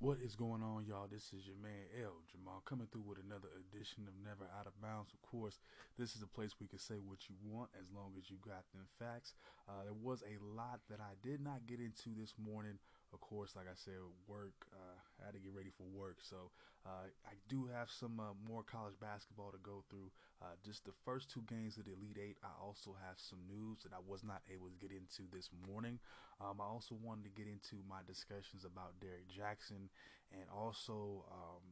What is going on, y'all? This is your man L Jamal coming through with another edition of Never Out of Bounds. Of course, this is a place where you can say what you want as long as you got them facts. Uh, there was a lot that I did not get into this morning. Of course, like I said, work. Uh, I had to get ready for work, so uh, I do have some uh, more college basketball to go through. Uh, just the first two games of the Elite Eight. I also have some news that I was not able to get into this morning. Um, I also wanted to get into my discussions about Derrick Jaxn and also um,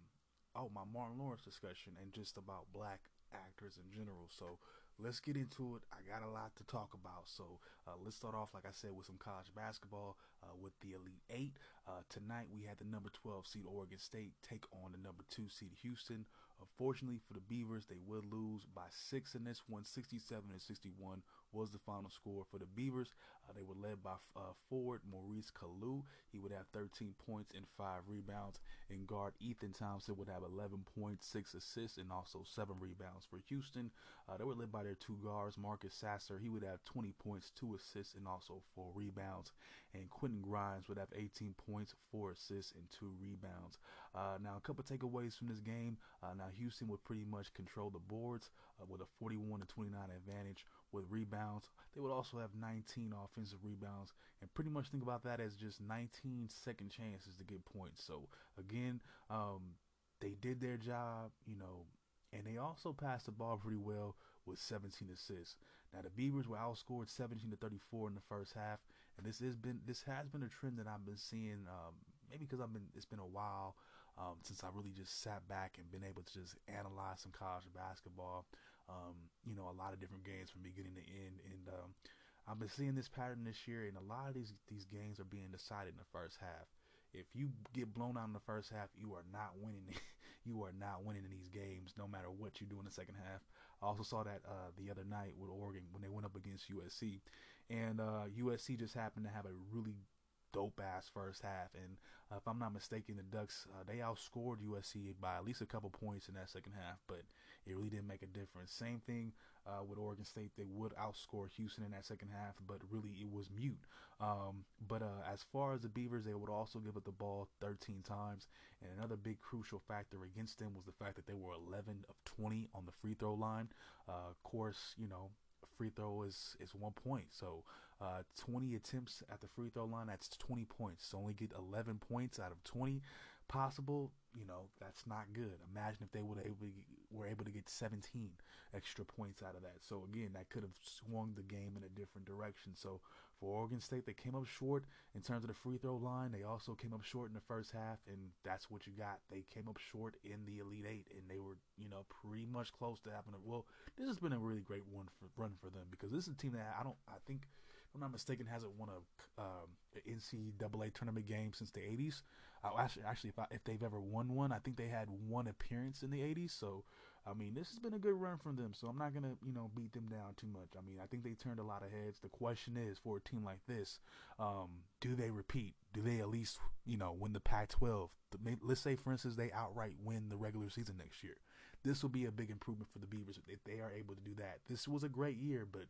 oh my Martin Lawrence discussion and just about black actors in general. So let's get into it. I got a lot to talk about. So uh, let's start off, like I said, with some college basketball uh, with the Elite Eight. Uh, tonight we had the number 12 seed Oregon State take on the number two seed Houston. Unfortunately for the Beavers, they would lose by six in this one. 67 and 61 was the final score for the Beavers. Uh, they were led by uh, forward Maurice Calloo. He would have 13 points and five rebounds. And guard Ethan Thompson would have 11 points, six assists, and also seven rebounds for Houston. Uh, they were led by their two guards, Marcus Sasser. He would have 20 points, two assists, and also four rebounds. And Quentin Grimes would have 18 points, four assists, and two rebounds. Uh, now, a couple takeaways from this game. Uh, now, Houston would pretty much control the boards uh, with a 41 to 29 advantage with rebounds. They would also have 19 offensive rebounds, and pretty much think about that as just 19 second chances to get points. So again, um, they did their job. You know, and they also passed the ball pretty well with 17 assists. Now the Beavers were outscored 17 to 34 in the first half, and this has been this has been a trend that I've been seeing. Um, maybe because I've been it's been a while um, since I really just sat back and been able to just analyze some college basketball. Um, you know, a lot of different games from beginning to end, and um, I've been seeing this pattern this year, and a lot of these these games are being decided in the first half if you get blown out in the first half, you are not winning. you are not winning in these games, no matter what you do in the second half. I also saw that uh, the other night with Oregon when they went up against USC, and uh, USC just happened to have a really dope ass first half. And uh, if I'm not mistaken, the Ducks uh, they outscored USC by at least a couple points in that second half, but it really didn't make a difference. Same thing uh, with Oregon State; they would outscore Houston in that second half, but really it was mute. Um, but uh, as far as the Beavers, they would also give up the ball 13 times, and another big crucial factor against them was the fact that they were 11 of 20 on the free throw line. Uh, of course, you know free throw is is one point. So uh, 20 attempts at the free throw line, that's 20 points. So only get 11 points out of 20 possible you know that's not good. Imagine if they would able were able to get 17 extra points out of that. So again, that could have swung the game in a different direction. So for Oregon State, they came up short in terms of the free throw line. They also came up short in the first half, and that's what you got. They came up short in the Elite Eight, and they were you know pretty much close to having a well. This has been a really great one for run for them because this is a team that I don't I think if I'm not mistaken hasn't won a um, NCAA tournament game since the 80s. Uh, actually, actually, if I, if they've ever won one. I think they had one appearance in the 80s. So, I mean, this has been a good run from them. So I'm not gonna, you know, beat them down too much. I mean, I think they turned a lot of heads. The question is, for a team like this, um, do they repeat? Do they at least, you know, win the Pac-12? Let's say, for instance, they outright win the regular season next year. This will be a big improvement for the Beavers if they are able to do that. This was a great year, but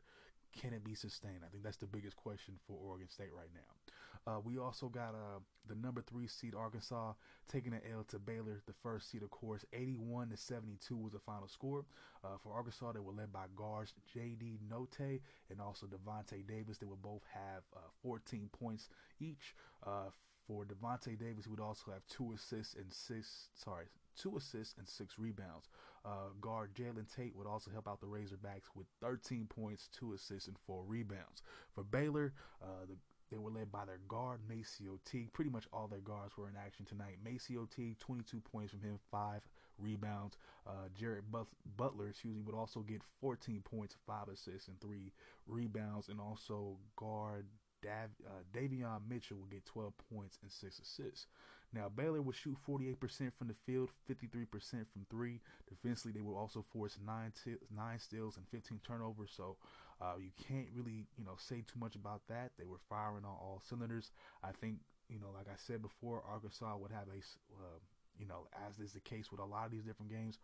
can it be sustained? I think that's the biggest question for Oregon State right now. Uh, we also got uh, the number three seed Arkansas taking an L to Baylor. The first seed, of course, 81 to 72 was the final score. Uh, for Arkansas, they were led by guards J.D. Notae and also Davonte Davis. They would both have uh, 14 points each. Uh, for Davonte Davis, he would also have two assists and six, sorry, two assists and six rebounds. Uh, guard Jalen Tate would also help out the Razorbacks with 13 points, two assists, and four rebounds. For Baylor, uh, the they were led by their guard, MaCio Teague. Pretty much all their guards were in action tonight. MaCio Teague, 22 points from him, five rebounds. Uh, Jared Butler, excuse me, would also get 14 points, five assists, and three rebounds. And also guard Dav, uh, Davion Mitchell will get 12 points and 6 assists. Now, Baylor would shoot 48% from the field, 53% from three. Defensively, they will also force nine, t- nine steals and 15 turnovers. So uh, you can't really, you know, say too much about that. They were firing on all cylinders. I think, you know, like I said before, Arkansas would have a, uh, you know, as is the case with a lot of these different games,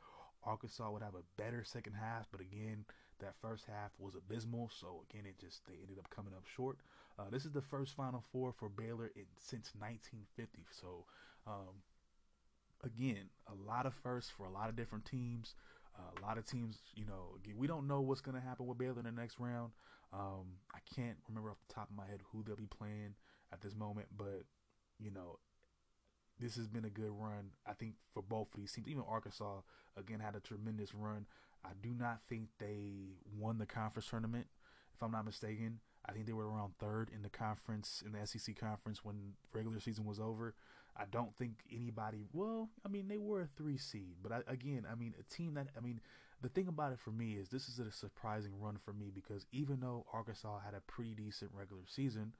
Arkansas would have a better second half, but again, that first half was abysmal. So again, it just they ended up coming up short. Uh, this is the first Final Four for Baylor in, since 1950. So Um, again, a lot of firsts for a lot of different teams. Uh, a lot of teams, you know, we don't know what's going to happen with Baylor in the next round. Um, I can't remember off the top of my head who they'll be playing at this moment, but you know, this has been a good run. I think for both of these teams, even Arkansas again had a tremendous run. I do not think they won the conference tournament, if I'm not mistaken. I think they were around third in the conference in the SEC conference when regular season was over. I don't think anybody. Well, I mean, they were a three seed, but I, again, I mean, a team that I mean, the thing about it for me is this is a surprising run for me because even though Arkansas had a pretty decent regular season,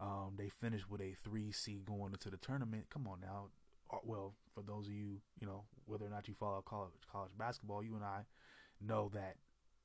um, they finished with a three seed going into the tournament. Come on now. Uh, well, for those of you, you know, whether or not you follow college college basketball, you and I know that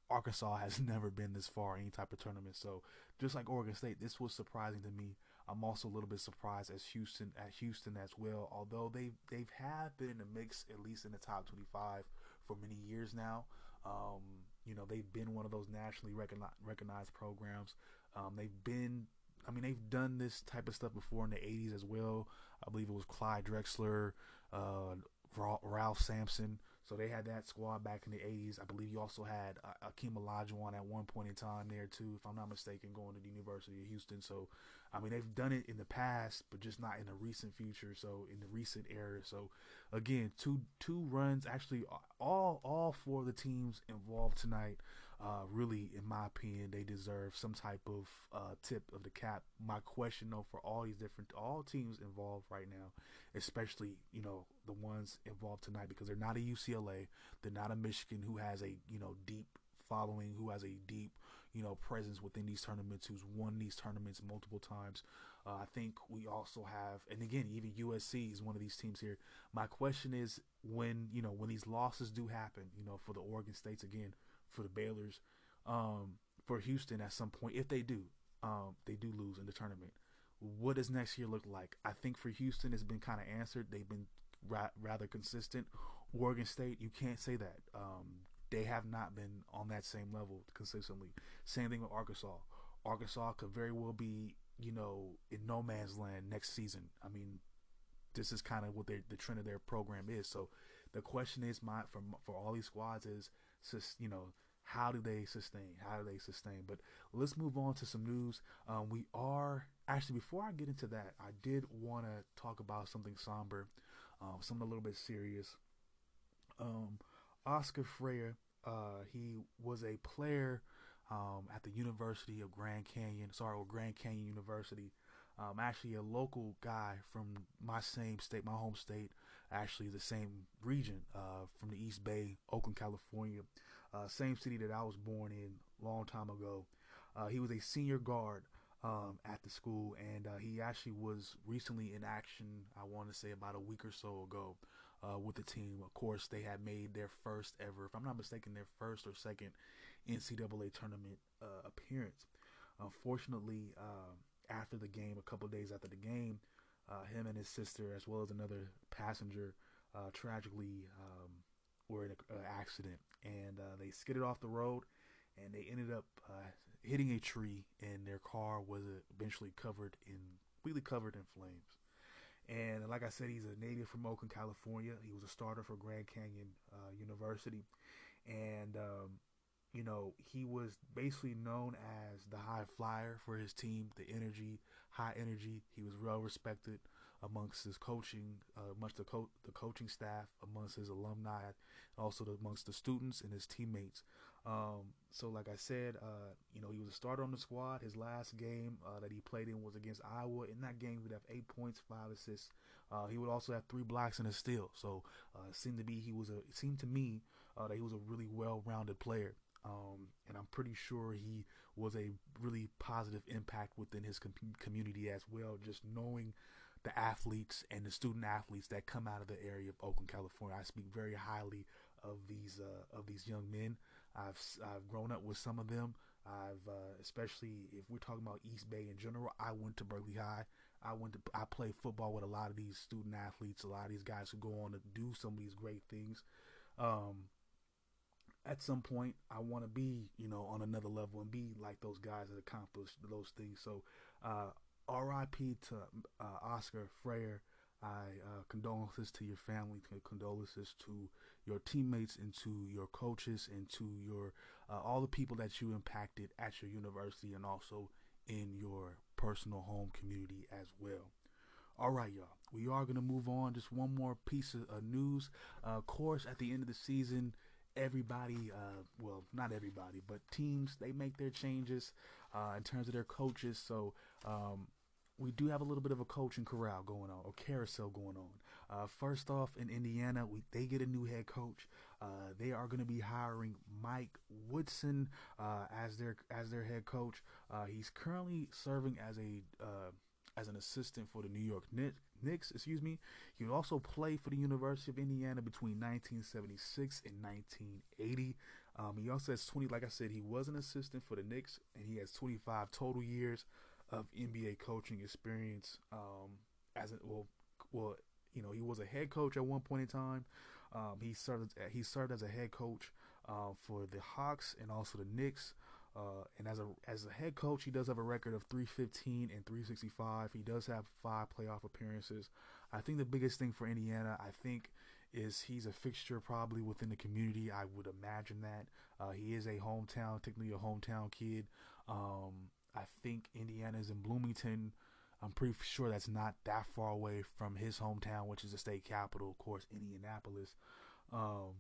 Arkansas has never been this far in any type of tournament. So just like Oregon State, this was surprising to me. I'm also a little bit surprised as Houston at Houston as well. Although they they've have been in the mix at least in the top 25 for many years now. Um, you know they've been one of those nationally recognized, recognized programs. Um, they've been I mean, they've done this type of stuff before in the 80s as well. I believe it was Clyde Drexler, uh, Ralph Sampson. So they had that squad back in the 80s. I believe you also had uh, Akeem Olajuwon at one point in time there too, if I'm not mistaken, going to the University of Houston. So, I mean, they've done it in the past, but just not in the recent future. So, in the recent era. So, again, two two runs. Actually, all all four of the teams involved tonight uh, really, in my opinion, they deserve some type of uh, tip of the cap. My question, though, for all these different, all teams involved right now, especially you know the ones involved tonight, because they're not a UCLA, they're not a Michigan who has a you know deep following, who has a deep you know presence within these tournaments, who's won these tournaments multiple times. Uh, I think we also have, and again, even USC is one of these teams here. My question is, when you know when these losses do happen, you know, for the Oregon States again for the Baylor's, um, for Houston at some point if they do, um, they do lose in the tournament. What does next year look like? I think for Houston, it's been kind of answered. They've been ra- rather consistent. Oregon State, you can't say that. Um, they have not been on that same level consistently. Same thing with Arkansas. Arkansas could very well be, you know, in no man's land next season. I mean, this is kind of what the trend of their program is. So the question is, my for for all these squads is, just you know, how do they sustain? How do they sustain? But let's move on to some news. Um, we are actually before I get into that, I did want to talk about something somber, um, something a little bit serious. Um, Oscar Frayer, uh, he was a player um, at the University of Grand Canyon. Sorry, or Grand Canyon University. Um, actually, a local guy from my same state, my home state, actually the same region, uh, from the East Bay, Oakland, California uh, same city that I was born in long time ago. Uh, he was a senior guard um, at the school, and uh, he actually was recently in action. I want to say about a week or so ago uh, with the team. Of course, they had made their first ever, if I'm not mistaken, their first or second NCAA tournament uh, appearance. Unfortunately, um, after the game, a couple days after the game, uh, him and his sister, as well as another passenger, tragically um, were in an accident and uh, they skidded off the road and they ended up uh, hitting a tree and their car was eventually covered in completely covered in flames. And like I said, he's a native from Oakland, California. He was a starter for Grand Canyon uh, University, and um, you know he was basically known as the high flyer for his team, the energy, high energy. He was well respected amongst his coaching, uh, amongst the, co- the coaching staff, amongst his alumni, also amongst the students and his teammates. Um, so, like I said, uh, you know, he was a starter on the squad. His last game uh, that he played in was against Iowa. In that game, he'd have eight points, five assists. Uh, he would also have three blocks and a steal. So, uh, it seemed to be he was a. It seemed to me uh, that he was a really well-rounded player. Um, and I'm pretty sure he was a really positive impact within his com- community as well. Just knowing the athletes and the student athletes that come out of the area of Oakland, California. I speak very highly of these uh, of these young men. I've I've grown up with some of them. I've uh, especially if we're talking about East Bay in general. I went to Berkeley High. I went to I played football with a lot of these student athletes. A lot of these guys who go on to do some of these great things. Um, at some point, I want to be you know on another level and be like those guys that accomplished those things. So uh, R.I.P. to uh, Oscar Frayer. I uh, condolences to your family, condolences to your teammates, and to your coaches, and to your uh, all the people that you impacted at your university, and also in your personal home community as well. All right, y'all. We are gonna move on. Just one more piece of uh, news. of course, at the end of the season, everybody, uh, well, not everybody, but teams, they make their changes uh, in terms of their coaches. So um, we do have a little bit of a coaching corral going on, or carousel going on. Uh, first off, in Indiana, we, they get a new head coach. Uh, they are going to be hiring Mike Woodson uh, as their as their head coach. Uh, he's currently serving as a as an assistant for the New York Knicks. Knicks, excuse me. He also played for the University of Indiana between 1976 and 1980. Um, he also has 20. Like I said, he was an assistant for the Knicks, and he has 25 total years of NBA coaching experience. Um, as a, well, well, you know, he was a head coach at one point in time. Um, he served he served as a head coach uh, for the Hawks and also the Knicks. Uh, and as a as a head coach, he does have a record of 315 and 365. He does have five playoff appearances. I think the biggest thing for Indiana, I think, is he's a fixture probably within the community. I would imagine that uh, he is a hometown, technically a hometown kid. Um, I think Indiana's in Bloomington. I'm pretty sure that's not that far away from his hometown, which is the state capital, of course, Indianapolis. Um,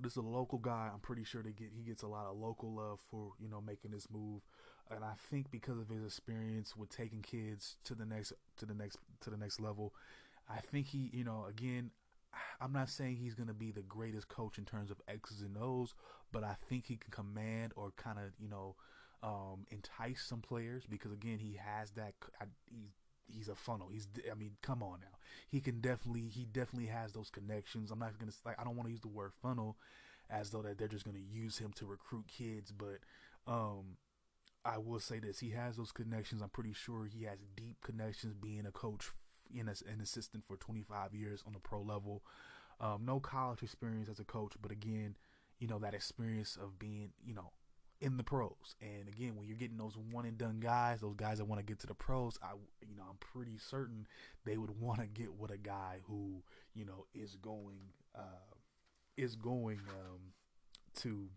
this is a local guy. I'm pretty sure they get he gets a lot of local love for you know making this move, and I think because of his experience with taking kids to the next to the next to the next level, I think he you know again. I'm not saying he's going to be the greatest coach in terms of X's and O's, but I think he can command or kind of, you know, um, entice some players because again he has that he's he's a funnel. He's I mean come on now. He can definitely he definitely has those connections. I'm not gonna like I don't want to use the word funnel as though that they're just gonna use him to recruit kids, but um, I will say this: he has those connections. I'm pretty sure he has deep connections being a coach in a, an assistant for 25 years on the pro level. Um, no college experience as a coach, but again, you know that experience of being, you know, in the pros. And again, when you're getting those one and done guys, those guys that want to get to the pros, I you know, I'm pretty certain they would want to get with a guy who, you know, is going uh is going um to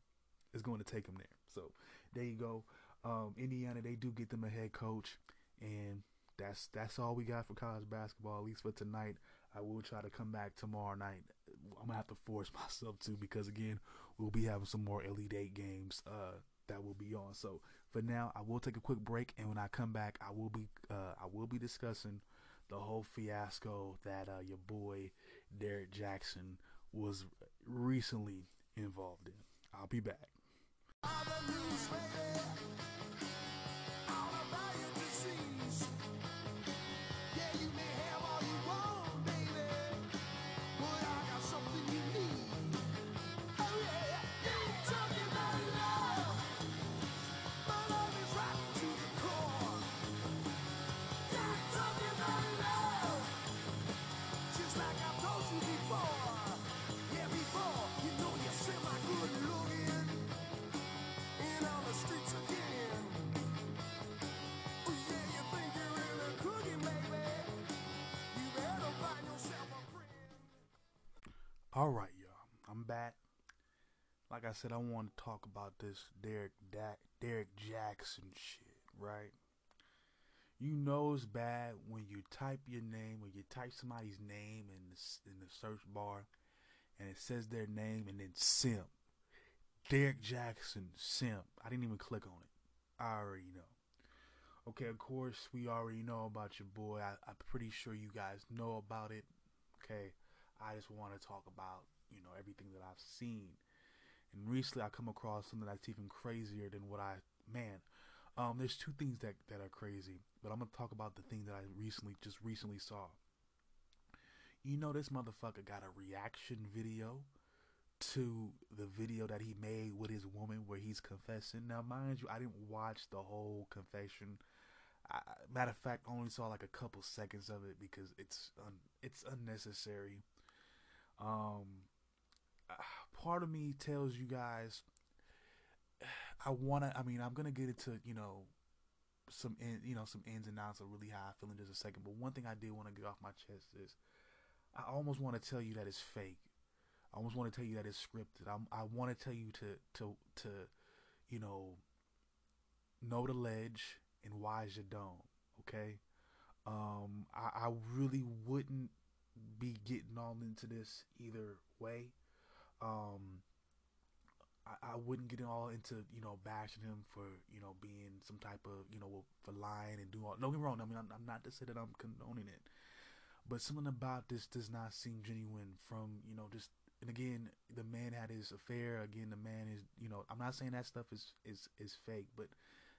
is going to take them there. So, there you go. Um Indiana they do get them a head coach and that's that's all we got for college basketball at least for tonight. I will try to come back tomorrow night. I'm gonna have to force myself to because again, we'll be having some more Elite Eight games uh, that will be on. So for now, I will take a quick break, and when I come back, I will be uh, I will be discussing the whole fiasco that uh, your boy Derrick Jaxn was recently involved in. I'll be back. Right, y'all. I'm back. Like I said, I want to talk about this Derek da- Derrick Jaxn shit, right? You know it's bad when you type your name or you type somebody's name in the in the search bar, and it says their name and then simp. Derrick Jaxn simp. I didn't even click on it. I already know. Okay, of course we already know about your boy. I, I'm pretty sure you guys know about it. Okay. I just want to talk about, you know, everything that I've seen. And recently I come across something that's even crazier than what I man. Um, there's two things that, that are crazy, but I'm gonna talk about the thing that I recently just recently saw. You know this motherfucker got a reaction video to the video that he made with his woman where he's confessing. Now, mind you, I didn't watch the whole confession. I, matter of fact, only saw like a couple seconds of it because it's un, it's unnecessary. Um, part of me tells you guys, I want to. I mean, I'm gonna get into you know some in, you know some ins and outs of really how I feel in just a second. But one thing I did want to get off my chest is I almost want to tell you that it's fake. I almost want to tell you that it's scripted. I'm, I want to tell you to to to you know know the ledge and wise your dome. Okay. Um, I, I really wouldn't be getting all into this either way. Um, I, I wouldn't get all into you know bashing him for you know being some type of you know for lying and doing all. Don't get me wrong. I mean, I'm, I'm not to say that I'm condoning it, but something about this does not seem genuine. From you know just and again, the man had his affair. Again, the man is you know I'm not saying that stuff is is is fake, but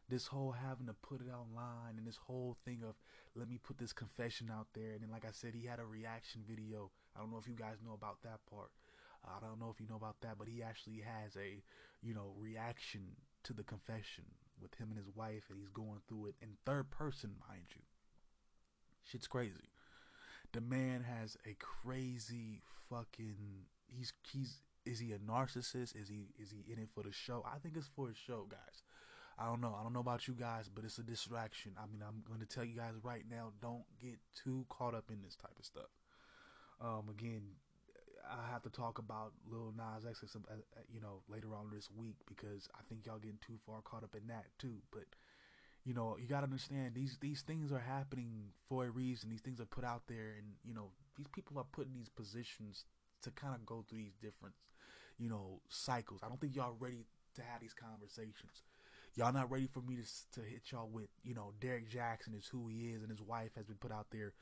this whole having to put it online and this whole thing of let me put this confession out there and then like I said he had a reaction video. I don't know if you guys know about that part. I don't know if you know about that, but he actually has a, you know, reaction to the confession with him and his wife, and he's going through it in third person, mind you. Shit's crazy. The man has a crazy fucking. He's he's is he a narcissist? Is he is he in it for the show? I think it's for a show, guys. I don't know. I don't know about you guys, but it's a distraction. I mean, I'm going to tell you guys right now, don't get too caught up in this type of stuff. Um, again, I have to talk about Lil Nas X, uh, uh, you know, later on this week because I think y'all getting too far caught up in that too. But you know, you gotta understand these these things are happening for a reason. These things are put out there, and you know, these people are put in these positions to kind of go through these different, you know, cycles. I don't think y'all ready to have these conversations. Y'all not ready for me to to hit y'all with, you know, Derrick Jaxn is who he is, and his wife has been put out there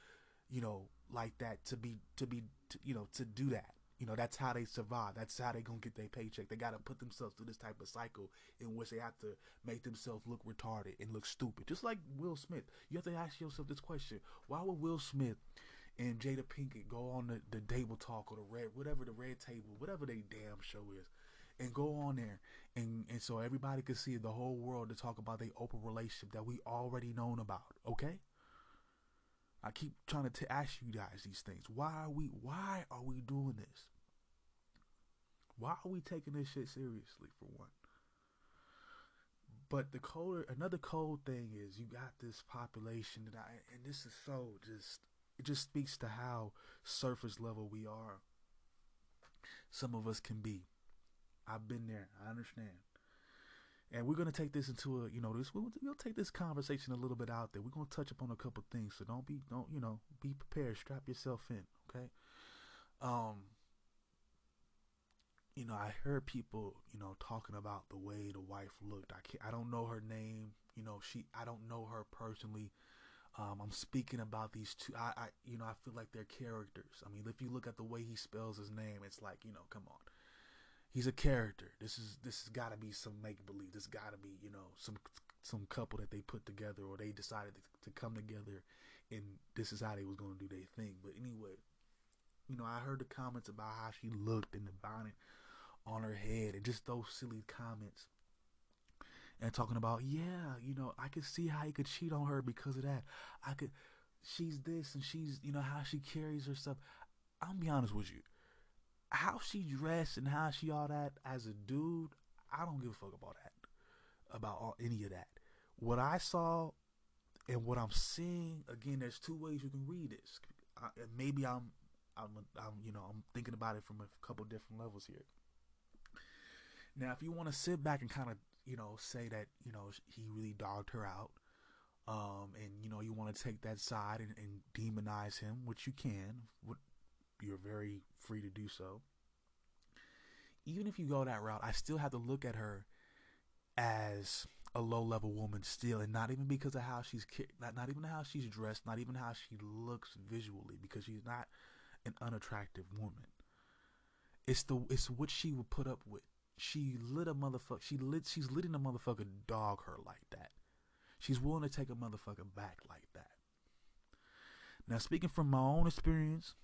you know, like that to be to be to, you know to do that. You know, that's how they survive. That's how they gonna get their paycheck. They gotta put themselves through this type of cycle in which they have to make themselves look retarded and look stupid. Just like Will Smith. You have to ask yourself this question: Why would Will Smith and Jada Pinkett go on the, the table talk or the red whatever the red table, whatever they damn show is, and go on there and and so everybody could see the whole world to talk about the open relationship that we already known about. Okay. I keep trying to t- ask you guys these things. Why are we why are we doing this? Why are we taking this shit seriously for one? But the colder another cold thing is you got this population that I and this is so just it just speaks to how surface level we are. Some of us can be. I've been there. I understand and we're gonna take this into a you know this we'll, we'll take this conversation a little bit out there. We're gonna touch upon a couple things, so don't be don't you know be prepared. Strap yourself in, okay? Um, you know, I heard people you know talking about the way the wife looked. I can't, I don't know her name. You know, she I don't know her personally. Um, I'm speaking about these two. I, I, you know, I feel like they're characters. I mean, if you look at the way he spells his name, it's like, you know, come on he's a character. This is this has got to be some make believe. This got to be you know some some couple that they put together or they decided to, to come together, and this is how they was gonna do their thing. But anyway, you know I heard the comments about how she looked in the bonnet on her head and just those silly comments. And talking about, yeah, you know, I could see how he could cheat on her because of that. I could, she's this and she's, you know, how she carries herself. I'll be honest with you how she dressed and how she all that as a dude, I don't give a fuck about that. About all, any of that. What I saw and what I'm seeing, again, there's two ways you can read this. I, maybe I'm, I'm, I'm, you know, I'm thinking about it from a couple different levels here. Now, if you want to sit back and kind of, you know, say that, you know, he really dogged her out, um, and you know, you want to take that side and, and demonize him, which you can, you're very free to do so. Even if you go that route, I still have to look at her as a low level woman still, and not even because of how she's not not even how she's dressed, not even how she looks visually, because she's not an unattractive woman. It's the it's what she would put up with. She lit a motherfucker. She lit. She's letting a motherfucker dog her like that. She's willing to take a motherfucker back like that. Now, speaking from my own experience,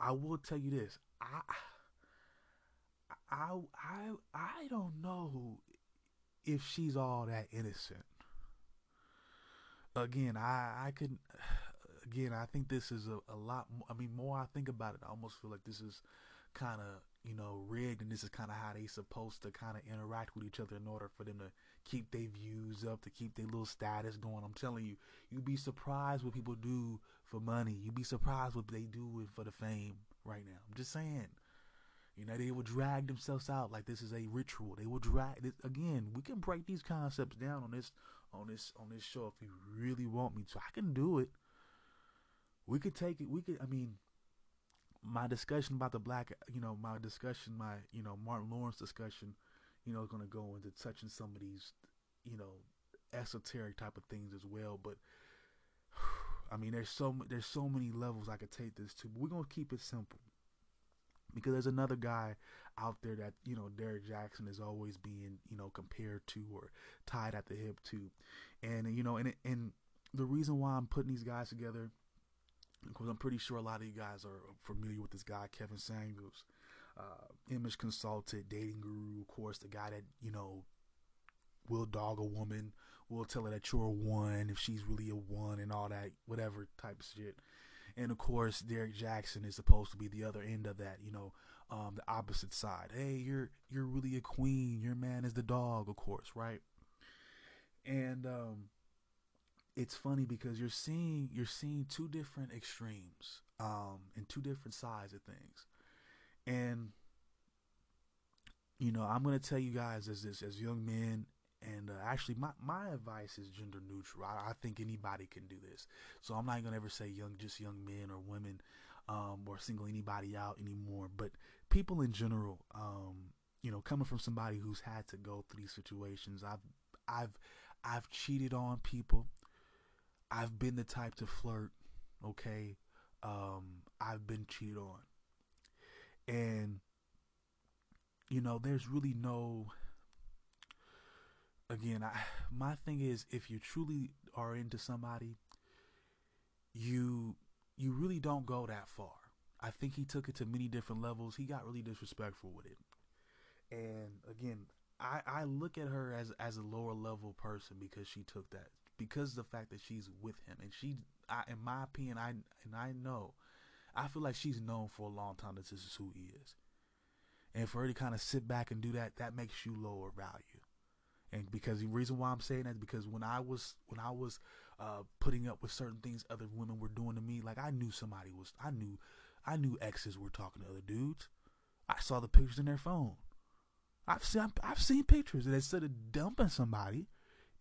I will tell you this. I I I I don't know if she's all that innocent. Again, I I could again, I think this is a, a lot more, I mean, more I think about it, I almost feel like this is kind of you know rigged, and this is kind of how they supposed to kind of interact with each other in order for them to keep their views up, to keep their little status going. I'm telling you, you'd be surprised what people do for money. You'd be surprised what they do for the fame right now. I'm just saying. You know, they will drag themselves out like this is a ritual. They will drag this again. We can break these concepts down on this on this on this show if you really want me to. I can do it. We could take it. We could. I mean, my discussion about the black. You know, my discussion, my you know Martin Lawrence discussion. You know, is going to go into touching some of these, you know, esoteric type of things as well. But I mean, there's so there's so many levels I could take this to. But we're gonna keep it simple because there's another guy out there that you know Derrick Jaxn is always being you know compared to or tied at the hip to, and you know and and the reason why I'm putting these guys together because I'm pretty sure a lot of you guys are familiar with this guy Kevin Samuels, uh, image consultant, dating guru, of course the guy that you know will dog a woman, will tell her that you're a one if she's really a one and all that whatever type of shit and of course Derrick Jaxn is supposed to be the other end of that, you know, um, the opposite side. Hey, you're you're really a queen. Your man is the dog, of course, right? And um, it's funny because you're seeing you're seeing two different extremes um, and two different sides of things, and you know I'm gonna tell you guys as this as young men and uh, actually, my, my advice is gender neutral. I, I, think anybody can do this. So I'm not gonna ever say young, just young men or women, um, or single anybody out anymore. But people in general, um, you know, coming from somebody who's had to go through these situations, I've, I've, I've cheated on people. I've been the type to flirt. Okay, um, I've been cheated on, and you know, there's really no again, I, my thing is if you truly are into somebody, you you really don't go that far. I think he took it to many different levels. He got really disrespectful with it. And again, I, I look at her as as a lower level person because she took that because the fact that she's with him and she I, in my opinion I and I know I feel like she's known for a long time that this is who he is. And for her to kind of sit back and do that, that makes you lower value and because the reason why I'm saying that is because when I was when I was uh, putting up with certain things other women were doing to me, like I knew somebody was I knew I knew exes were talking to other dudes. I saw the pictures in their phone. I've seen I've seen pictures and instead of dumping somebody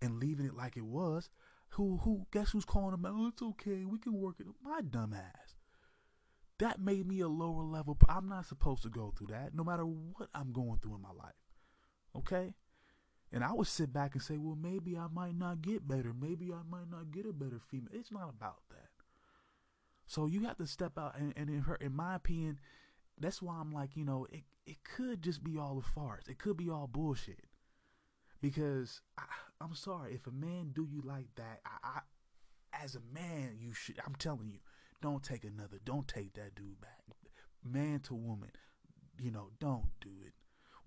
and leaving it like it was, who who guess who's calling them? Oh, it's okay, we can work it. My dumb ass. That made me a lower level. I'm not supposed to go through that, no matter what I'm going through in my life. Okay. And I would sit back and say, well, maybe I might not get better. Maybe I might not get a better female. It's not about that. So you have to step out, and, and in her, in my opinion, that's why I'm like, you know, it it could just be all a farce. It could be all bullshit. Because I, am sorry, if a man do you like that, I, I, as a man, you should. I'm telling you, don't take another. Don't take that dude back. Man to woman, you know, don't do it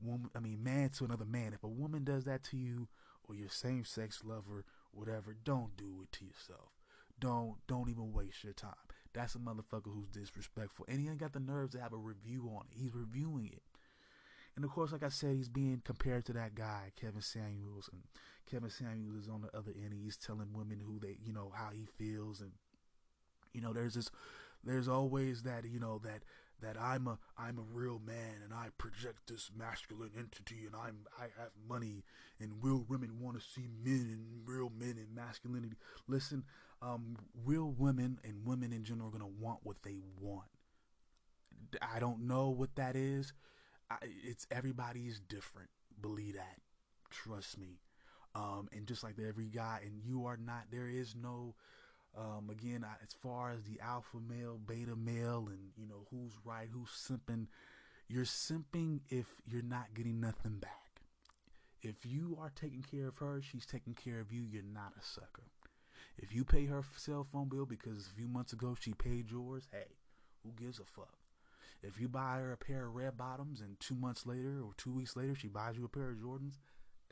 woman, I mean, man to another man. If a woman does that to you, or your same sex lover, whatever, don't do it to yourself. Don't don't even waste your time. That's a motherfucker who's disrespectful, and he ain't got the nerves to have a review on it. He's reviewing it, and of course, like I said, he's being compared to that guy, Kevin Samuels, and Kevin Samuels is on the other end. He's telling women who they, you know, how he feels, and you know, there's this, there's always that, you know, that that I'm a I'm a real man and I project this masculine entity and I'm I have money and real women want to see men and real men and masculinity. Listen, um, real women and women in general are gonna want what they want. I don't know what that is. I, it's everybody is different. Believe that. Trust me. Um, and just like every guy, and you are not. There is no um, again, I, as far as the alpha male, beta male, and you know who's right, who's simping, you're simping if you're not getting nothing back. If you are taking care of her, she's taking care of you. You're not a sucker. If you pay her cell phone bill because a few months ago she paid yours, hey, who gives a fuck? If you buy her a pair of red bottoms and two months later or two weeks later she buys you a pair of Jordans,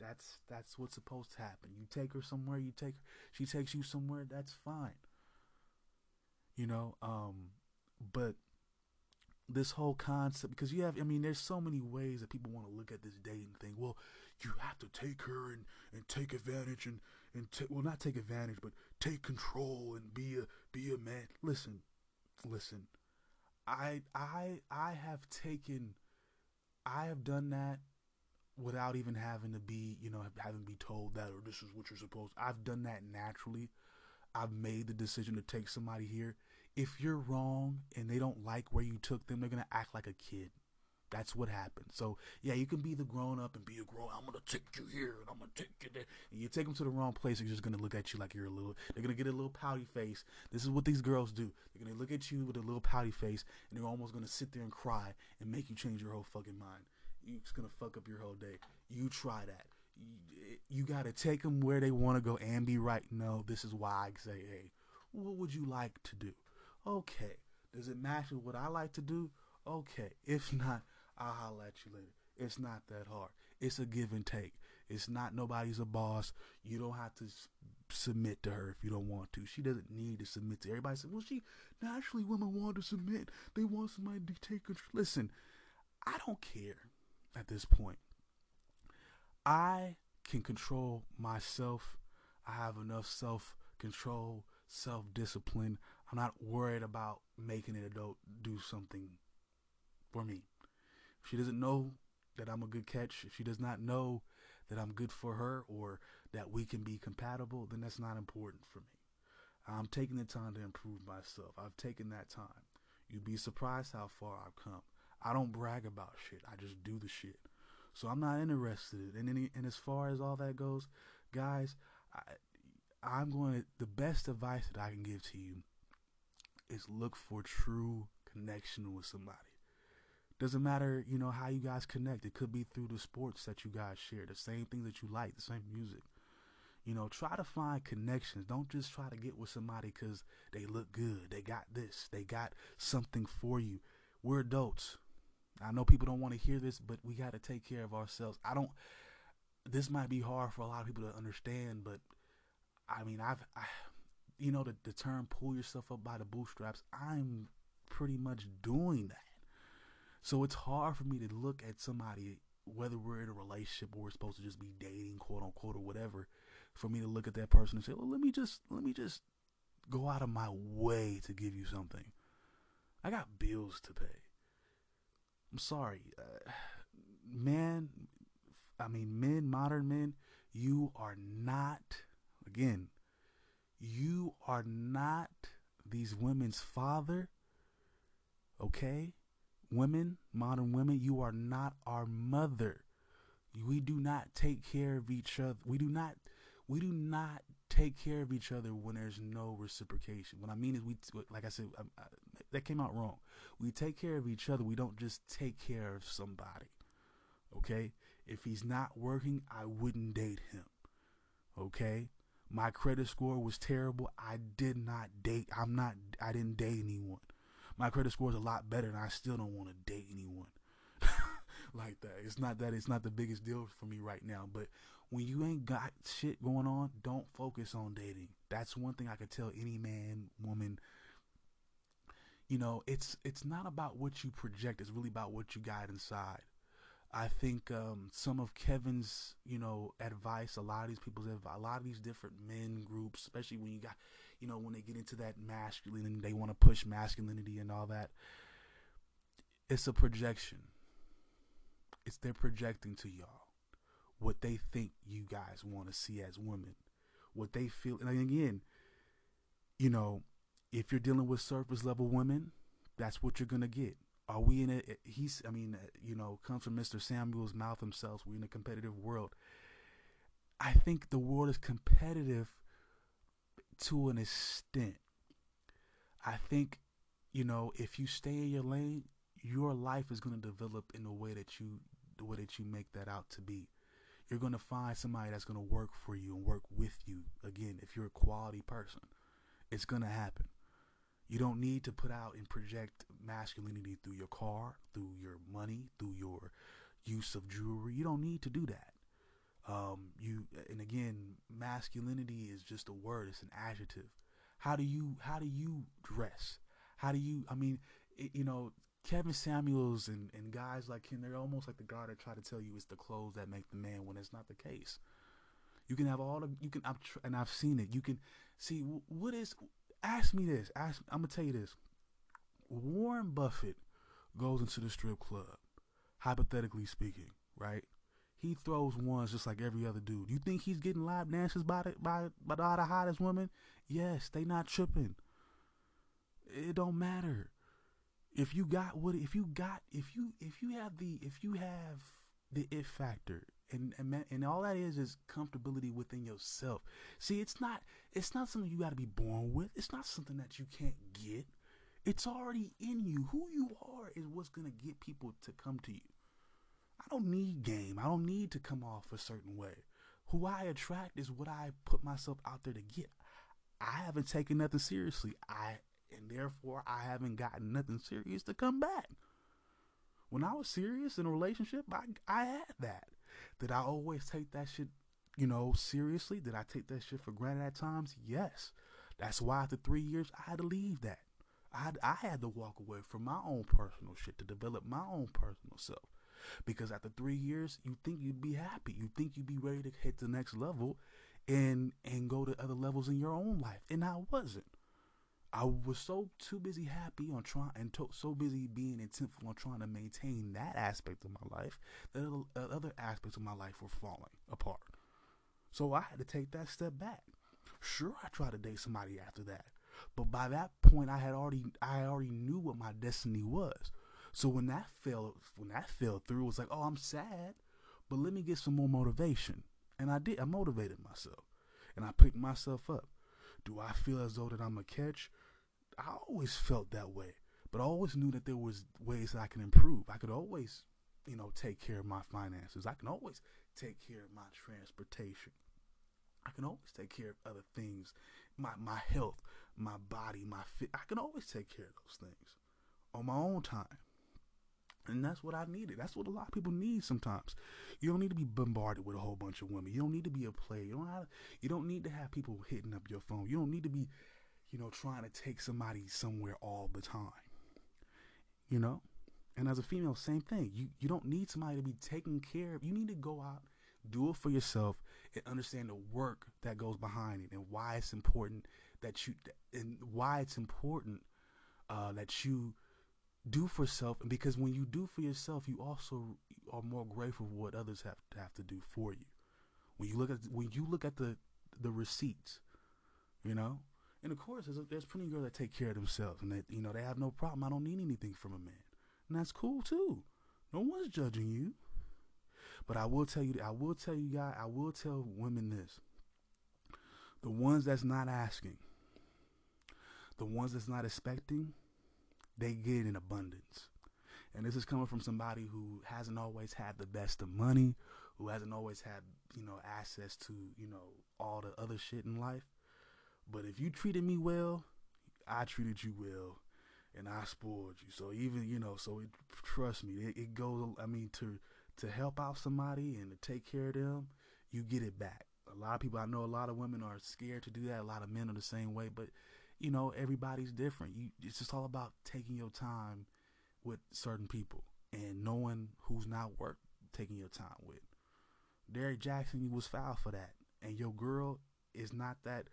that's that's what's supposed to happen. You take her somewhere, you take her, she takes you somewhere, that's fine. You know, um but this whole concept because you have I mean there's so many ways that people want to look at this dating thing. Well, you have to take her and, and take advantage and and t- well not take advantage but take control and be a be a man. Listen, listen. I I I have taken I have done that without even having to be, you know, having to be told that or this is what you're supposed. I've done that naturally. I've made the decision to take somebody here. If you're wrong and they don't like where you took them, they're gonna act like a kid. That's what happens. So yeah, you can be the grown up and be a grown. I'm gonna take you here and I'm gonna take you there. And you take them to the wrong place, they're just gonna look at you like you're a little. They're gonna get a little pouty face. This is what these girls do. They're gonna look at you with a little pouty face, and they're almost gonna sit there and cry and make you change your whole fucking mind. It's gonna fuck up your whole day. You try that. You, you gotta take them where they want to go and be right. No, this is why I say, hey, what would you like to do? Okay. Does it match with what I like to do? Okay. If not, I'll holler at you later. It's not that hard. It's a give and take. It's not nobody's a boss. You don't have to submit to her if you don't want to. She doesn't need to submit to everybody. Said, well, she naturally women want to submit. They want somebody to take control. Listen, I don't care at this point. I can control myself. I have enough self control, self discipline. I'm not worried about making an adult do something for me. If she doesn't know that I'm a good catch, if she does not know that I'm good for her or that we can be compatible, then that's not important for me. I'm taking the time to improve myself. I've taken that time. You'd be surprised how far I've come. I don't brag about shit. I just do the shit. So I'm not interested. in any, and as far as all that goes, guys, I, I'm going to the best advice that I can give to you is look for true connection with somebody. Doesn't matter, you know, how you guys connect. It could be through the sports that you guys share, the same things that you like, the same music. You know, try to find connections. Don't just try to get with somebody because they look good. They got this. They got something for you. We're adults. I know people don't want to hear this, but we got to take care of ourselves. I don't. This might be hard for a lot of people to understand, but I mean, I've, I, you know, the, the term "pull yourself up by the bootstraps." I'm pretty much doing that. So it's hard for me to look at somebody, whether we're in a relationship or we're supposed to just be dating, quote unquote, or whatever, for me to look at that person and say, well, let me just, let me just go out of my way to give you something. I got bills to pay. I'm sorry. Uh, man, I mean, men, modern men, you are not, again, you are not these women's father, okay? women, modern women, you are not our mother. We do not take care of each other. We do not we do not take care of each other when there's no reciprocation. What I mean is we like I said that came out wrong. We take care of each other. We don't just take care of somebody. Okay? If he's not working, I wouldn't date him. Okay? My credit score was terrible. I did not date. I'm not I didn't date anyone my credit score is a lot better, and I still don't want to date anyone like that. It's not that it's not the biggest deal for me right now, but when you ain't got shit going on, don't focus on dating. That's one thing I could tell any man, woman. You know, it's it's not about what you project. It's really about what you got inside. I think um, some of Kevin's, you know, advice, a lot of these people's advice, a lot of these different men groups, especially when you got you know, when they get into that masculine, and they want to push masculinity and all that. It's a projection. It's they're projecting to y'all what they think you guys want to see as women, what they feel. And again, you know, if you're dealing with surface level women, that's what you're gonna get. Are we in a? He's, I mean, uh, you know, comes from Mr. Samuel's mouth himself. We're in a competitive world. I think the world is competitive to an extent. I think, you know, if you stay in your lane, your life is going to develop in the way that you the way that you make that out to be. You're going to find somebody that's going to work for you and work with you. Again, if you're a quality person, it's going to happen. You don't need to put out and project masculinity through your car, through your money, through your use of jewelry. You don't need to do that. Um, you and again, masculinity is just a word; it's an adjective. How do you how do you dress? How do you? I mean, it, you know, Kevin Samuels and, and guys like him, they're almost like the guy that try to tell you it's the clothes that make the man when it's not the case. You can have all the you can I've tr- and I've seen it. You can see what is. Ask me this. Ask I'm gonna tell you this. Warren Buffett goes into the strip club, hypothetically speaking, right? He throws ones just like every other dude. You think he's getting live dances by the, by by all the hottest women? Yes, they not tripping. It don't matter if you got what if you got if you if you have the if you have the it factor and and, and all that is is comfortability within yourself. See it's not it's not something you got to be born with. It's not something that you can't get. It's already in you. Who you are is what's to get people to come to you. I don't need game. I don't need to come off a certain way. Who i attract is what i put myself out there to get. I haven't taken nothing seriously. I and therefore I haven't gotten nothing serious to come back. When I was serious in a relationship, I I had that. Did I always take that shit, you know, seriously? Did I take that shit for granted at times? Yes. That's why after three years I had to leave that. I had, I had to walk away from my own personal shit to develop my own personal self. Because after three years, you think you'd be happy. You think you'd be ready to hit the next level and and go to other levels in your own life. And I wasn't. I was so too busy happy on trying and to, so busy being intentful on trying to maintain that aspect of my life that other, uh, other aspects of my life were falling apart. So I had to take that step back. Sure, I tried to date somebody after that, but by that point, I had already I already knew what my destiny was. So when that fell when that fell through, it was like, oh, I'm sad, but let me get some more motivation, and I did. I motivated myself, and I picked myself up. Do I feel as though that I'm a catch? I always felt that way, but I always knew that there was ways that I can improve. I could always, you know, take care of my finances. I can always take care of my transportation. I can always take care of other things, my my health, my body, my fit. I can always take care of those things on my own time. And that's what I needed. That's what a lot of people need sometimes. You don't need to be bombarded with a whole bunch of women. You don't need to be a player. You don't have, you don't need to have people hitting up your phone. You don't need to be you know, trying to take somebody somewhere all the time. You know? And as a female, same thing. You you don't need somebody to be taken care of. You need to go out, do it for yourself, and understand the work that goes behind it and why it's important that you and why it's important uh, that you do for self. And because when you do for yourself, you also are more grateful for what others have have to do for you. When you look at when you look at the the receipts, you know, and of course, there's, there's plenty of girls that take care of themselves and that, you know, they have no problem. I don't need anything from a man. And that's cool too. No one's judging you. But I will tell you, I will tell you guys, I will tell women this. The ones that's not asking, the ones that's not expecting, they get in abundance. And this is coming from somebody who hasn't always had the best of money, who hasn't always had, you know, access to, you know, all the other shit in life. But if you treated me well, I treated you well, and I spoiled you. So even you know, so it, trust me, it, it goes. I mean, to to help out somebody and to take care of them, you get it back. A lot of people, I know, a lot of women are scared to do that. A lot of men are the same way, but you know, everybody's different. You, it's just all about taking your time with certain people and knowing who's not worth taking your time with. Derrick Jaxn was foul for that, and your girl is not that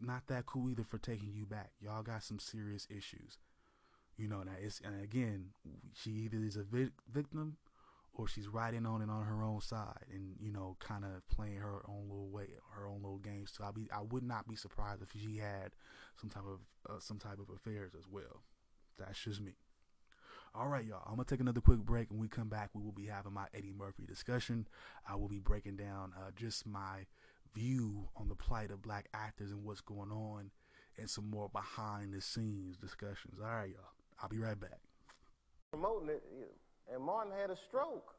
not that cool either for taking you back. Y'all got some serious issues. You know that it's and again, she either is a vi- victim or she's riding on it on her own side and you know kind of playing her own little way, her own little games. So I be I would not be surprised if she had some type of uh, some type of affairs as well. That's just me. All right, y'all. I'm gonna take another quick break. When we come back, we will be having my Eddie Murphy discussion. I will be breaking down uh, just my view on the plight of black actors and what's going on and some more behind the scenes discussions. All right, y'all. I'll be right back. Promoting it, and Martin had a stroke.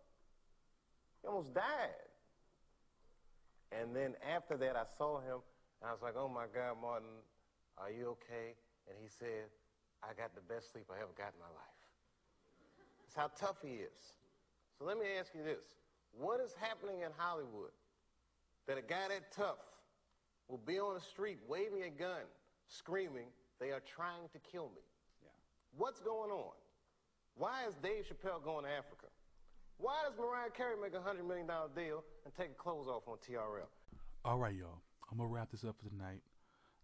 He almost died. And then after that, I saw him, and I was like, oh my God, Martin, are you okay? And he said, I got the best sleep I ever got in my life. That's how tough he is. So let me ask you this. What is happening in Hollywood that a guy that tough will be on the street waving a gun, screaming, they are trying to kill me. Yeah. What's going on? Why is Dave Chappelle going to Africa? Why does Mariah Carey make a $100 million deal and take clothes off on TRL? All right, y'all. I'm going to wrap this up for tonight.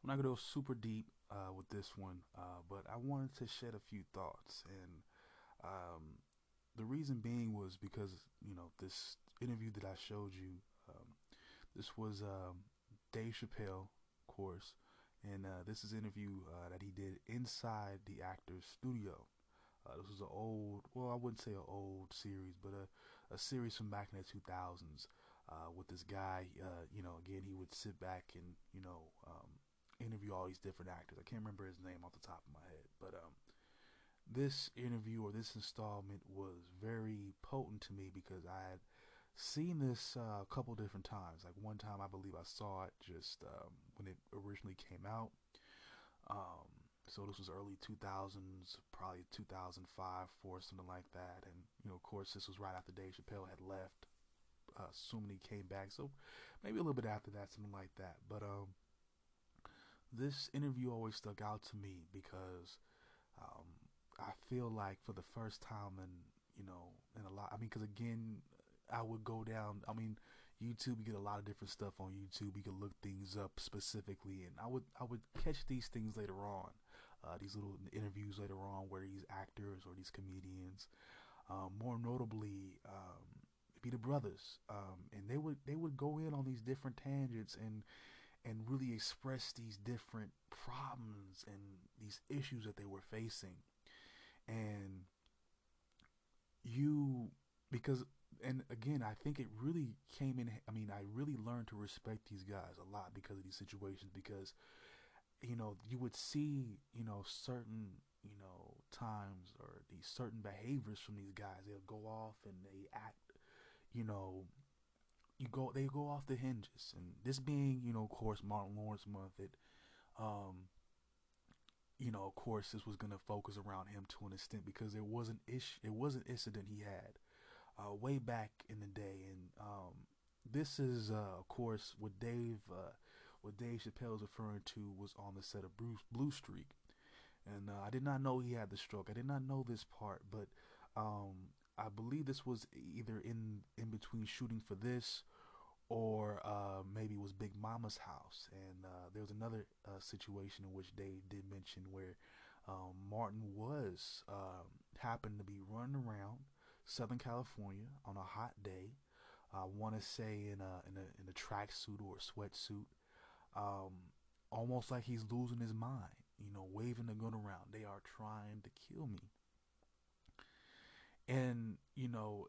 I'm not going to go super deep uh, with this one, uh, but I wanted to shed a few thoughts. And um, the reason being was because, you know, this interview that I showed you, this was um, Dave Chappelle, of course, and uh, this is an interview uh, that he did inside the actor's studio. Uh, this was an old, well, I wouldn't say an old series, but a, a series from back in the 2000s uh, with this guy. Uh, you know, again, he would sit back and, you know, um, interview all these different actors. I can't remember his name off the top of my head, but um, this interview or this installment was very potent to me because I had seen this uh, a couple different times. Like one time, I believe I saw it just um, when it originally came out. Um, so this was early 2000s, probably 2005, four, something like that. And you know, of course, this was right after Dave Chappelle had left, uh, assuming he came back. So maybe a little bit after that, something like that. But um, this interview always stuck out to me because um, I feel like for the first time in you know in a lot. I mean, because again, I would go down. I mean. YouTube, you get a lot of different stuff on YouTube. You can look things up specifically, and I would I would catch these things later on uh, these little interviews later on where these actors or these comedians, um, more notably, um, be the brothers, um, and they would they would go in on these different tangents and and really express these different problems and these issues that they were facing, and you because and again I think it really came in. I mean I really learned to respect these guys a lot because of these situations because you know, you would see, you know, certain, you know, times or these certain behaviors from these guys. They'll go off and they act, you know, you go, they go off the hinges. And this being, you know, of course, Martin Lawrence month, it, um, you know, of course, this was to focus around him to an extent because it was an ish, it was an incident he had, uh, way back in the day. And, um, this is, uh, of course, what Dave, uh, what Dave Chappelle is referring to was on the set of Bruce Blue Streak, and uh, I did not know he had the stroke. I did not know this part, but um, I believe this was either in in between shooting for this, or uh, maybe it was Big Momma's house. And uh, there was another uh, situation in which Dave did mention where um, Martin was um, happened to be running around Southern California on a hot day. I want to say in a in a in a tracksuit or a sweatsuit, um, almost like he's losing his mind, you know, waving the gun around. They are trying to kill me. And, you know,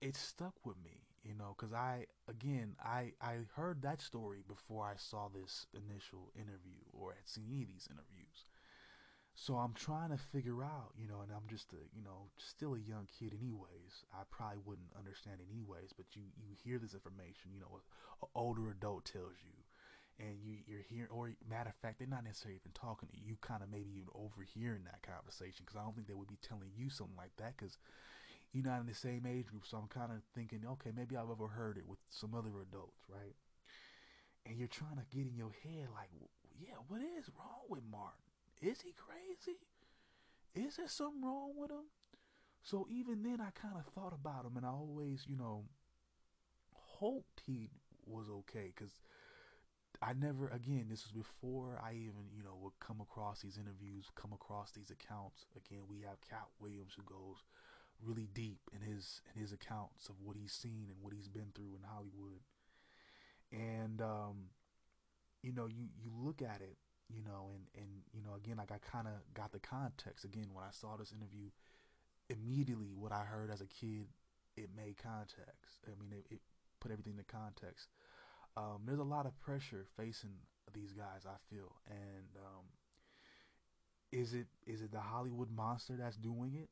it stuck with me, you know, because I, again, I, I heard that story before I saw this initial interview or had seen any of these interviews. So I'm trying to figure out, you know, and I'm just a, you know, still a young kid anyways. I probably wouldn't understand it anyways, but you, you hear this information, you know, an older adult tells you, and you you're hearing, or matter of fact, they're not necessarily even talking to you. You kind of maybe even overhearing that conversation because I don't think they would be telling you something like that because you're not in the same age group. So I'm kind of thinking, okay, maybe I've overheard it with some other adults, right? And you're trying to get in your head like, yeah, what is wrong with Martin? Is he crazy? Is there something wrong with him? So even then, I kind of thought about him, and I always, you know, hoped he was okay because I never, again, this was before I even, you know, would come across these interviews, come across these accounts. Again, we have Katt Williams who goes really deep in his in his accounts of what he's seen and what he's been through in Hollywood. And um, you know, you you look at it, you know, and and you know, again, like I kind of got the context. Again, when I saw this interview, immediately what I heard as a kid, it made context. I mean, it, it put everything in context um, there's a lot of pressure facing these guys. I feel, and um, is it is it the Hollywood monster that's doing it?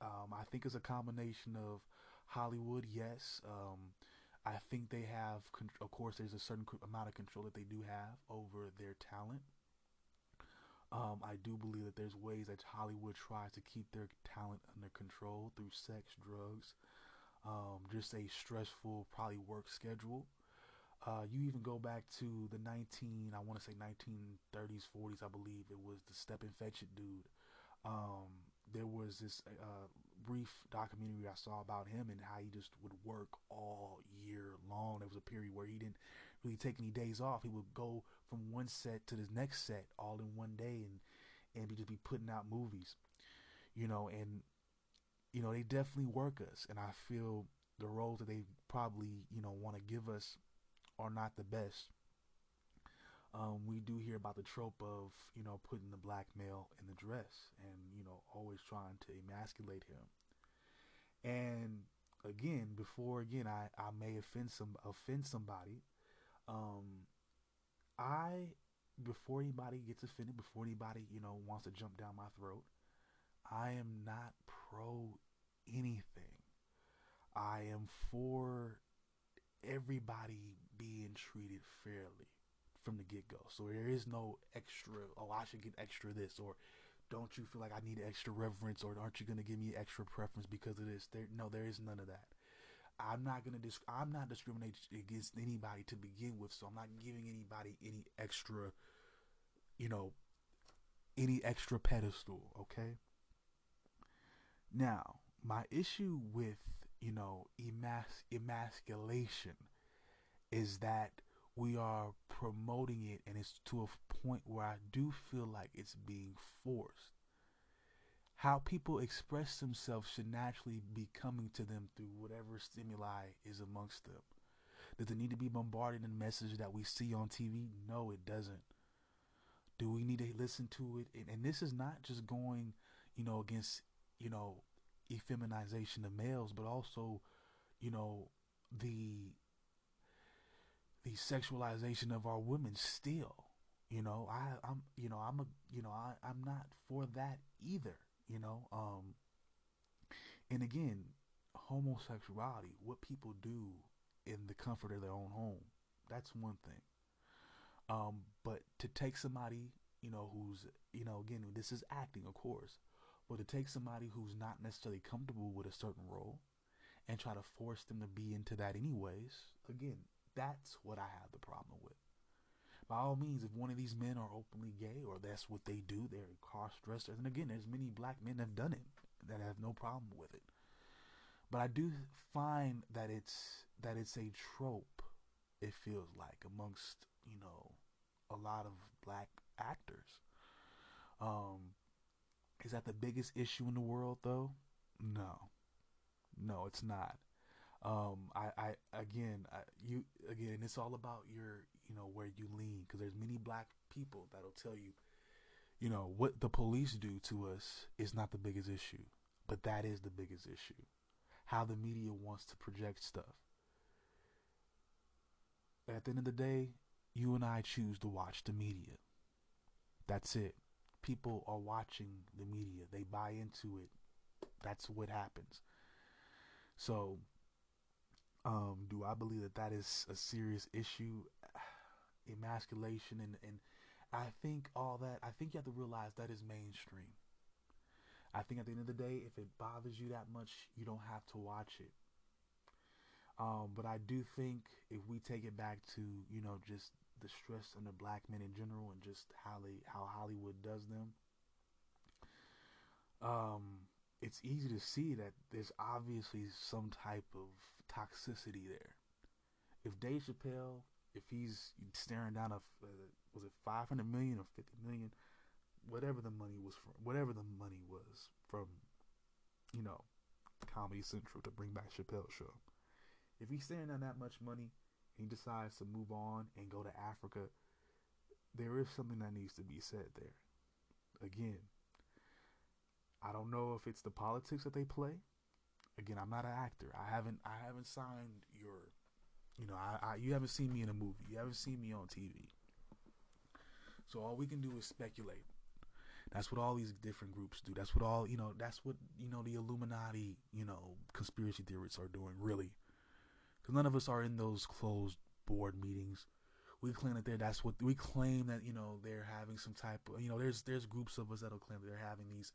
Um, I think it's a combination of Hollywood, yes. Um, I think they have, of course, there's a certain amount of control that they do have over their talent. Um, I do believe that there's ways that Hollywood tries to keep their talent under control through sex, drugs, um, just a stressful, probably work schedule. Uh, you even go back to the 19, I want to say 1930s, 40s, I believe it was the Stepin Fetchit dude. Um, there was this uh, brief documentary I saw about him and how he just would work all year long. There was a period where he didn't really take any days off. He would go from one set to the next set all in one day and and be, just be putting out movies, you know. And you know they definitely work us, and I feel the roles that they probably you know want to give us are not the best. Um, we do hear about the trope of you know putting the black male in the dress and you know always trying to emasculate him. And again, before again I, I may offend some offend somebody, um, I before anybody gets offended, before anybody you know wants to jump down my throat, I am not pro anything. I am for everybody being treated fairly from the get go. So there is no extra, oh, I should get extra this, or don't you feel like I need extra reverence, or aren't you going to give me extra preference because of this? There, no, there is none of that. I'm not gonna dis- I'm not discriminating against anybody to begin with, so I'm not giving anybody any extra, you know, any extra pedestal. Okay. Now, my issue with you know emas- emasculation is that we are promoting it and it's to a point where I do feel like it's being forced. How people express themselves should naturally be coming to them through whatever stimuli is amongst them. Does it need to be bombarded in message that we see on TV? No, it doesn't. Do we need to listen to it? And, and this is not just going, you know, against, you know, effeminization of males, but also, you know, the the sexualization of our women still. You know, I, I'm you know, I'm a you know, I, I'm not for that either, you know. Um and again, homosexuality, what people do in the comfort of their own home, that's one thing. Um, but to take somebody, you know, who's you know, again, this is acting, of course, but to take somebody who's not necessarily comfortable with a certain role and try to force them to be into that anyways, again, that's what I have the problem with. By all means, if one of these men are openly gay or that's what they do, they're cross dressers. And again, there's many black men that have done it that have no problem with it. But I do find that it's that it's a trope, it feels like, amongst, you know, a lot of black actors. Um is that the biggest issue in the world though? No. No, it's not. Um, I, I again, I, you again, it's all about your, you know, where you lean because there's many black people that'll tell you, you know, what the police do to us is not the biggest issue, but that is the biggest issue. How the media wants to project stuff. At the end of the day, you and I choose to watch the media. That's it. People are watching the media. They buy into it. That's what happens. So um, do I believe that that is a serious issue? Emasculation and, and I think all that, I think you have to realize that is mainstream. I think at the end of the day, if it bothers you that much, you don't have to watch it. Um, but I do think if we take it back to, you know, just the stress on the black men in general and just how they, how Hollywood does them, um, it's easy to see that there's obviously some type of toxicity there. If Dave Chappelle, if he's staring down a, uh, was it 500 million or 50 million, whatever the money was from, whatever the money was from, you know, Comedy Central to bring back Chappelle's show. If he's staring down that much money he decides to move on and go to Africa, there is something that needs to be said there. Again, I don't know if it's the politics that they play again, I'm not an actor. I haven't I haven't signed your, you know, I, I you haven't seen me in a movie. You haven't seen me on TV. So all we can do is speculate. That's what all these different groups do. That's what all you know. That's what you know the Illuminati, you know, conspiracy theorists are doing. Really, because none of us are in those closed board meetings. We claim that they're that's what we claim that you know they're having some type of you know there's there's groups of us that'll claim that they're having these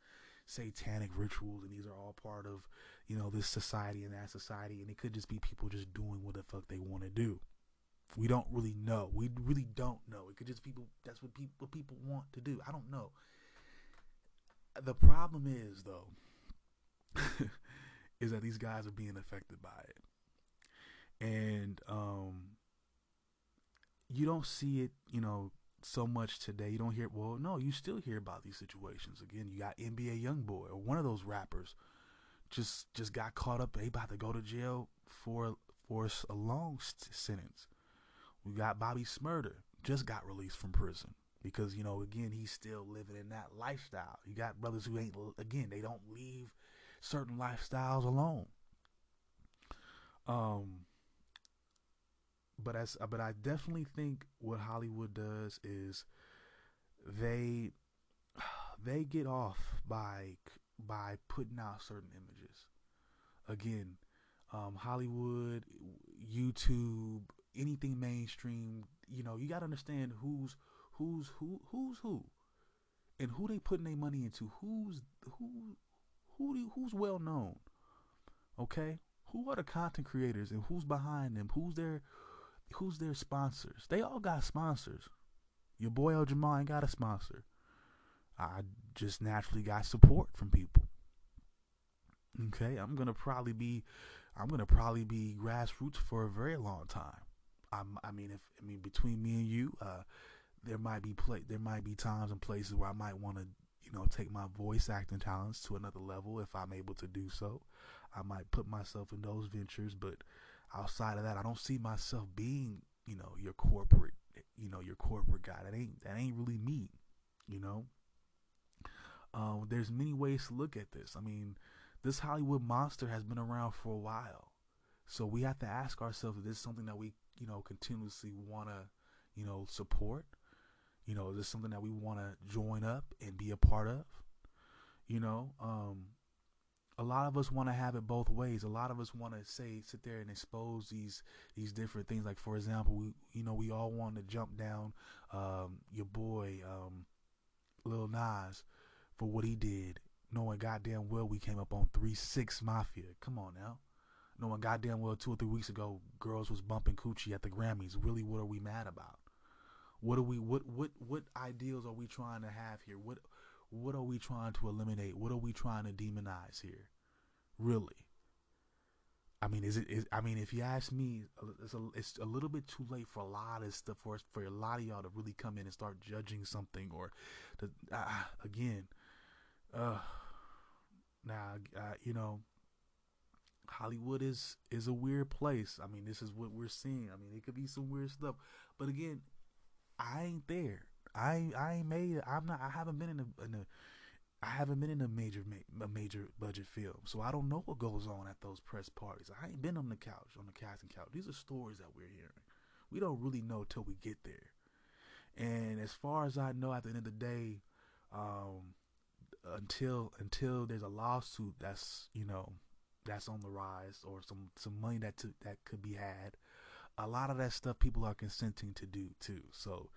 satanic rituals and these are all part of you know this society and that society and it could just be people just doing what the fuck they want to do. We don't really know. We really don't know. It could just be people that's what people what people want to do. I don't know. The problem is though is that these guys are being affected by it. And um you don't see it, you know, so much today. You don't hear well, no, you still hear about these situations. Again, you got NBA YoungBoy or one of those rappers just just got caught up. They about to go to jail for for a long sentence. We got Bobby Shmurda just got released from prison because you know again he's still living in that lifestyle. You got brothers who ain't again they don't leave certain lifestyles alone. Um, but as but I definitely think what Hollywood does is they they get off by by putting out certain images. Again, um, Hollywood, YouTube, anything mainstream, you know, you got to understand who's who's who who's who, and who they putting their money into. Who's who who do, who's well known. Okay, who are the content creators and who's behind them? Who's their who's their sponsors? They all got sponsors. Your boy El Jamal ain't got a sponsor. I just naturally got support from people. Okay, I'm gonna probably be, I'm gonna probably be grassroots for a very long time. I'm, I mean, if I mean between me and you, uh, there might be play, there might be times and places where I might want to, you know, take my voice acting talents to another level if I'm able to do so. I might put myself in those ventures, but outside of that, I don't see myself being, you know, your corporate, you know, your corporate guy. That ain't that ain't really me, you know. Um, there's many ways to look at this. I mean, this Hollywood monster has been around for a while, so we have to ask ourselves: Is this something that we, you know, continuously want to, you know, support? You know, is this something that we want to join up and be a part of? You know, um, a lot of us want to have it both ways. A lot of us want to say sit there and expose these these different things. Like for example, we you know we all want to jump down um, your boy um, Lil Nas for what he did, knowing goddamn well we came up on three six Mafia. Come on now, knowing goddamn well two or three weeks ago girls was bumping coochie at the Grammys. Really, what are we mad about? What are we what what what ideals are we trying to have here? What what are we trying to eliminate? What are we trying to demonize here? Really? I mean, is it? Is, I mean, if you ask me, it's a, it's a little bit too late for a lot of stuff for for a lot of y'all to really come in and start judging something or, to, uh, again, uh, now uh, you know, Hollywood is is a weird place. I mean, this is what we're seeing. I mean, it could be some weird stuff, but again, I ain't there. I I ain't made. I'm not. I haven't been in a, in a I haven't been in a major a major budget film, so I don't know what goes on at those press parties. I ain't been on the couch on the casting couch. These are stories that we're hearing. We don't really know till we get there. And as far as I know, at the end of the day, um, until until there's a lawsuit that's you know that's on the rise or some some money that to, that could be had, a lot of that stuff people are consenting to do too. So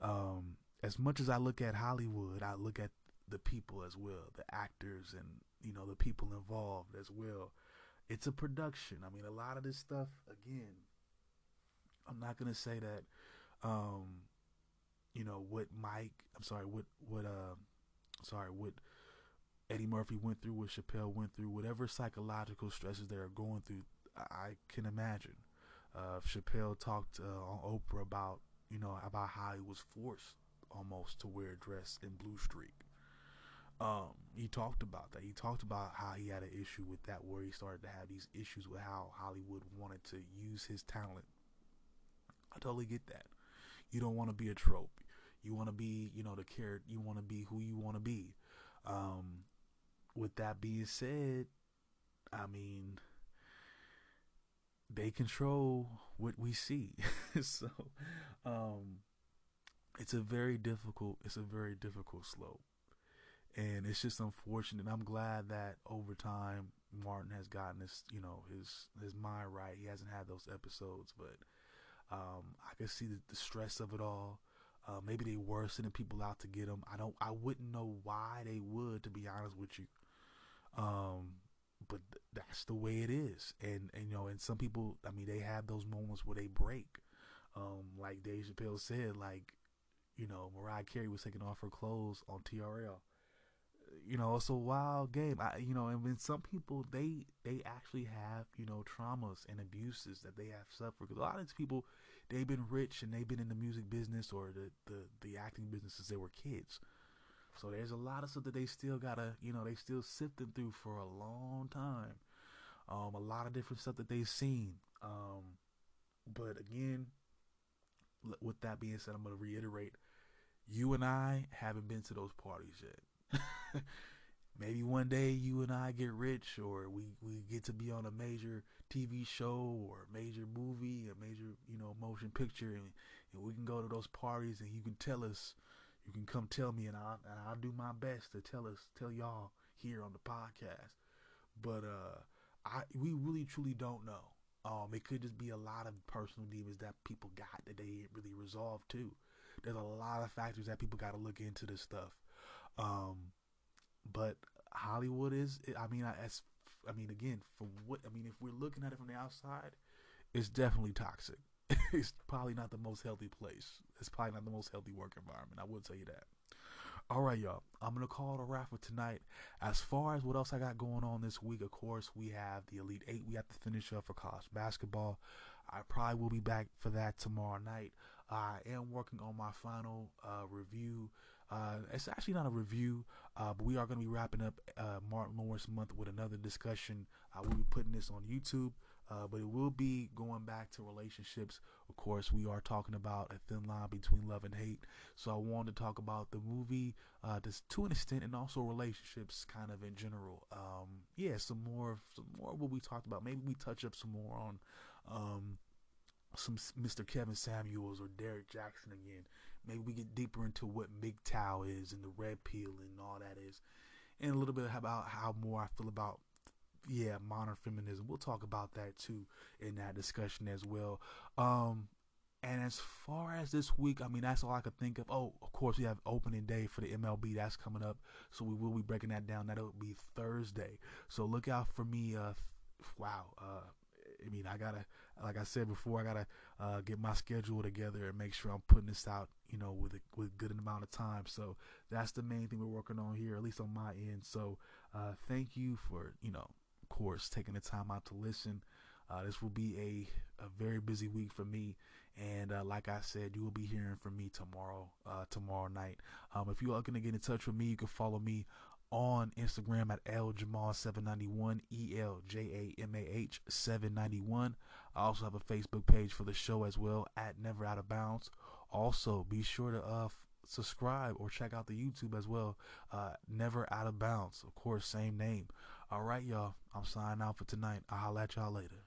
um, as much as I look at Hollywood, I look at the people as well, the actors and you know the people involved as well. It's a production. I mean, a lot of this stuff. Again, I'm not gonna say that. Um, you know what Mike. I'm sorry. What what uh, sorry what Eddie Murphy went through, what Chappelle went through, whatever psychological stresses they are going through. I, can imagine. Uh, Chappelle talked uh, on Oprah about you know, about how he was forced almost to wear a dress in Blue Streak. Um, he talked about that. He talked about how he had an issue with that, where he started to have these issues with how Hollywood wanted to use his talent. I totally get that. You don't want to be a trope. You want to be, you know, the character. You want to be who you want to be. Um, with that being said, I mean, they control what we see. so um it's a very difficult it's a very difficult slope. And it's just unfortunate. I'm glad that over time Martin has gotten his, you know, his his mind right. He hasn't had those episodes, but um, I can see the, the stress of it all. Uh, maybe they were sending people out to get him. I don't. I wouldn't know why they would, to be honest with you. Um, but that's the way it is. And, and you know, and some people, I mean, they have those moments where they break. Um, like Dave Chappelle said, like, you know, Mariah Carey was taking off her clothes on TRL. you know, it's a wild game. I, you know, and when some people they they actually have you know traumas and abuses that they have suffered. Because a lot of these people, they've been rich and they've been in the music business or the the the acting business since they were kids. So there's a lot of stuff that they still gotta, you know, they still sifting through for a long time. Um, a lot of different stuff that they've seen. Um, but again, with that being said, I'm gonna reiterate: you and I haven't been to those parties yet. Maybe one day you and I get rich, or we we get to be on a major TV show or major movie, a major you know motion picture, and, and we can go to those parties, and you can tell us you can come tell me, and I'll, and I'll do my best to tell us, tell y'all here on the podcast. But uh, I we really truly don't know. Um, it could just be a lot of personal demons that people got that they ain't really resolved too. There's a lot of factors that people got to look into this stuff. Um, but Hollywood is, I mean, I, as I mean, again, from what I mean, if we're looking at it from the outside, it's definitely toxic. It's probably not the most healthy place. It's probably not the most healthy work environment. I will tell you that. All right, y'all. I'm gonna call it a wrap for tonight. As far as what else I got going on this week, of course, we have the Elite Eight. We have to finish up for college basketball. I probably will be back for that tomorrow night. I am working on my final uh, review. Uh, it's actually not a review, uh, but we are going to be wrapping up uh, Martin Lawrence month with another discussion. I will be putting this on YouTube. Uh, but it will be going back to relationships. Of course, we are talking about a thin line between love and hate. So I wanted to talk about the movie uh, just to an extent, and also relationships, kind of in general. Um, yeah, some more, some more what we talked about. Maybe we touch up some more on um, some Mr. Kevin Samuels or Derrick Jaxn again. Maybe we get deeper into what MGTOW is and the red pill and all that is, and a little bit about how more I feel about yeah, modern feminism. We'll talk about that too in that discussion as well. Um, and as far as this week, I mean, that's all I could think of. Oh, of course, we have opening day for the MLB. That's coming up. So we will be breaking that down. That'll be Thursday. So look out for me. Uh, wow. Uh, I mean, I gotta, like I said before, I gotta uh, get my schedule together and make sure I'm putting this out, you know, with a with good amount of time. So that's the main thing we're working on here, at least on my end. So uh, thank you for, you know, course, taking the time out to listen. Uh, this will be a, a very busy week for me. And uh, like I said, you will be hearing from me tomorrow, uh, tomorrow night. Um, if you are going to get in touch with me, you can follow me on Instagram at eljamal791, E L J A M A H 791. I also have a Facebook page for the show as well at Never Out of Bounds. Also, be sure to uh, subscribe or check out the YouTube as well. Uh, Never Out of Bounds, of course, same name. All right, y'all. I'm signing out for tonight. I'll holler at y'all later.